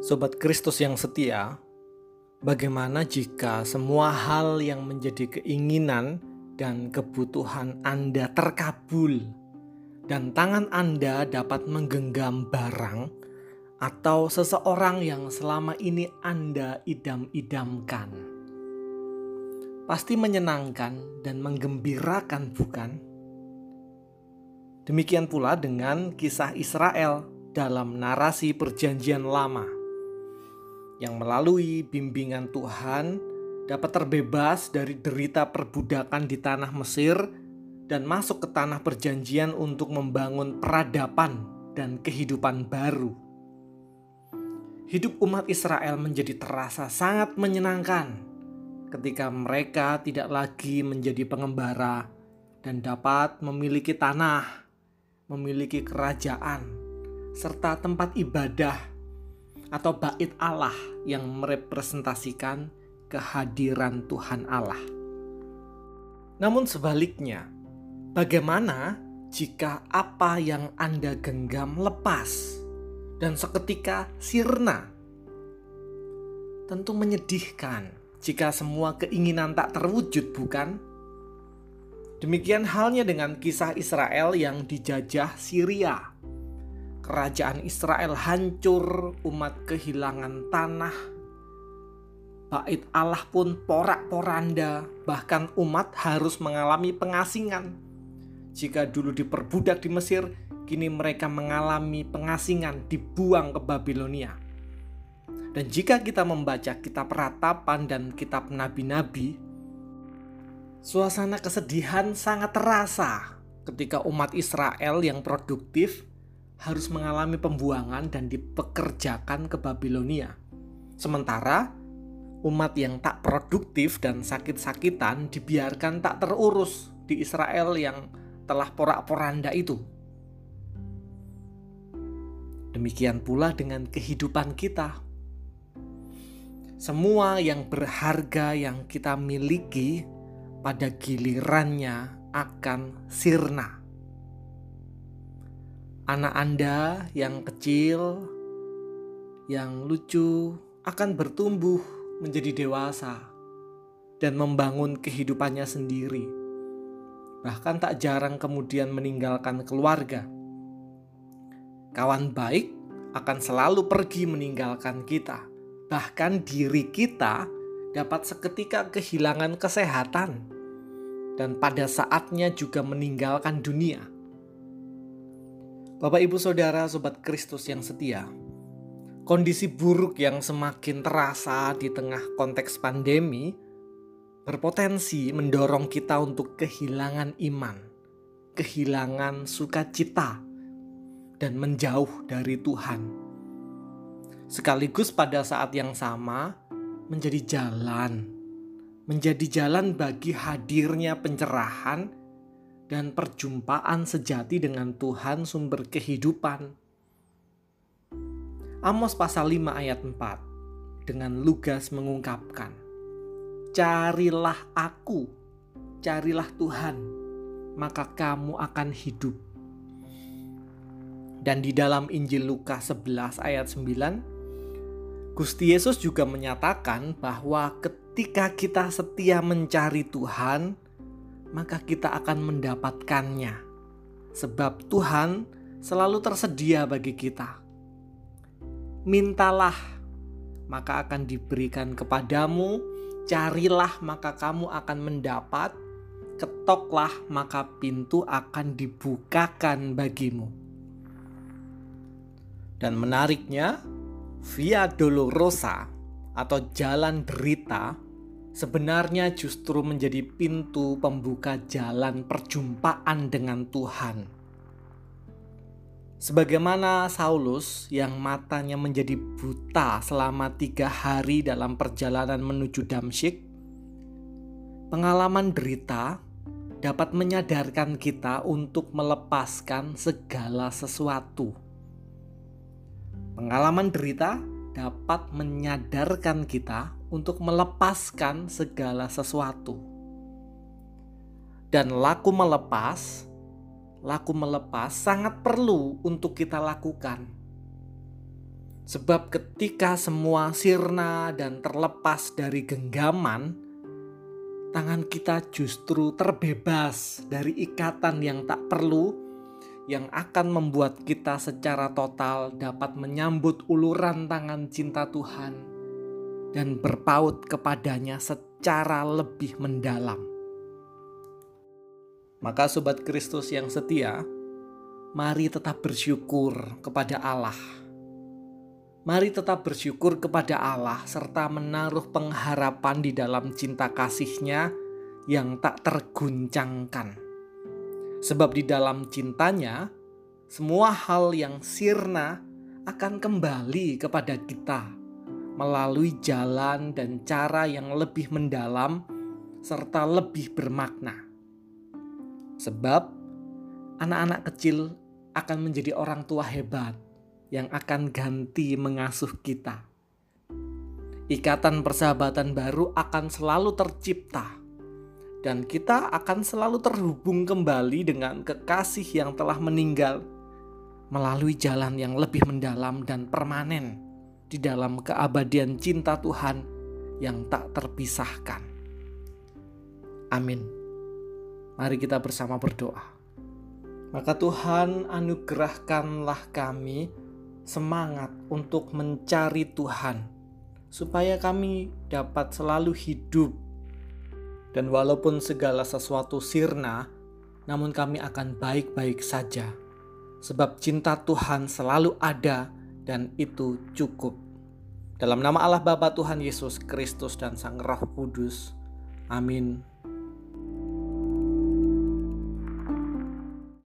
Sobat Kristus yang setia, bagaimana jika semua hal yang menjadi keinginan dan kebutuhan Anda terkabul dan tangan Anda dapat menggenggam barang atau seseorang yang selama ini Anda idam-idamkan? Pasti menyenangkan dan menggembirakan, bukan? Demikian pula dengan kisah Israel dalam narasi Perjanjian Lama yang melalui bimbingan Tuhan dapat terbebas dari derita perbudakan di tanah Mesir dan masuk ke tanah perjanjian untuk membangun peradaban dan kehidupan baru. Hidup umat Israel menjadi terasa sangat menyenangkan ketika mereka tidak lagi menjadi pengembara dan dapat memiliki tanah, memiliki kerajaan, serta tempat ibadah atau bait Allah yang merepresentasikan kehadiran Tuhan Allah. Namun sebaliknya, bagaimana jika apa yang Anda genggam lepas dan seketika sirna? Tentu menyedihkan jika semua keinginan tak terwujud, bukan? Demikian halnya dengan kisah Israel yang dijajah Syria kerajaan Israel hancur, umat kehilangan tanah, bait Allah pun porak-poranda, bahkan umat harus mengalami pengasingan. Jika dulu diperbudak di Mesir, kini mereka mengalami pengasingan, dibuang ke Babilonia. Dan jika kita membaca kitab ratapan dan kitab nabi-nabi, suasana kesedihan sangat terasa ketika umat Israel yang produktif harus mengalami pembuangan dan dipekerjakan ke Babilonia. Sementara umat yang tak produktif dan sakit-sakitan dibiarkan tak terurus di Israel yang telah porak-poranda itu. Demikian pula dengan kehidupan kita. Semua yang berharga yang kita miliki pada gilirannya akan sirna anak Anda yang kecil, yang lucu, akan bertumbuh menjadi dewasa dan membangun kehidupannya sendiri. Bahkan tak jarang kemudian meninggalkan keluarga. Kawan baik akan selalu pergi meninggalkan kita. Bahkan diri kita dapat seketika kehilangan kesehatan dan pada saatnya juga meninggalkan dunia Bapak, ibu, saudara, sobat Kristus yang setia, kondisi buruk yang semakin terasa di tengah konteks pandemi berpotensi mendorong kita untuk kehilangan iman, kehilangan sukacita, dan menjauh dari Tuhan. Sekaligus pada saat yang sama menjadi jalan, menjadi jalan bagi hadirnya pencerahan dan perjumpaan sejati dengan Tuhan sumber kehidupan. Amos pasal 5 ayat 4 dengan lugas mengungkapkan, Carilah aku, carilah Tuhan, maka kamu akan hidup. Dan di dalam Injil Lukas 11 ayat 9, Gusti Yesus juga menyatakan bahwa ketika kita setia mencari Tuhan, maka kita akan mendapatkannya. Sebab Tuhan selalu tersedia bagi kita. Mintalah, maka akan diberikan kepadamu. Carilah, maka kamu akan mendapat. Ketoklah, maka pintu akan dibukakan bagimu. Dan menariknya, Via Dolorosa atau jalan derita sebenarnya justru menjadi pintu pembuka jalan perjumpaan dengan Tuhan. Sebagaimana Saulus yang matanya menjadi buta selama tiga hari dalam perjalanan menuju Damsyik, pengalaman derita dapat menyadarkan kita untuk melepaskan segala sesuatu. Pengalaman derita dapat menyadarkan kita untuk melepaskan segala sesuatu. Dan laku melepas, laku melepas sangat perlu untuk kita lakukan. Sebab ketika semua sirna dan terlepas dari genggaman, tangan kita justru terbebas dari ikatan yang tak perlu, yang akan membuat kita secara total dapat menyambut uluran tangan cinta Tuhan dan berpaut kepadanya secara lebih mendalam. Maka, sobat Kristus yang setia, mari tetap bersyukur kepada Allah Mari tetap bersyukur kepada Allah serta menaruh pengharapan di dalam cinta kasihnya yang tak terguncangkan. Sebab di dalam cintanya, semua hal yang sirna akan kembali kepada kita melalui jalan dan cara yang lebih mendalam serta lebih bermakna. Sebab anak-anak kecil akan menjadi orang tua hebat yang akan ganti mengasuh kita. Ikatan persahabatan baru akan selalu tercipta, dan kita akan selalu terhubung kembali dengan kekasih yang telah meninggal melalui jalan yang lebih mendalam dan permanen di dalam keabadian cinta Tuhan yang tak terpisahkan. Amin. Mari kita bersama berdoa. Maka Tuhan anugerahkanlah kami semangat untuk mencari Tuhan, supaya kami dapat selalu hidup. Dan walaupun segala sesuatu sirna, namun kami akan baik-baik saja, sebab cinta Tuhan selalu ada, dan itu cukup. Dalam nama Allah Bapa Tuhan Yesus Kristus dan Sang Roh Kudus. Amin.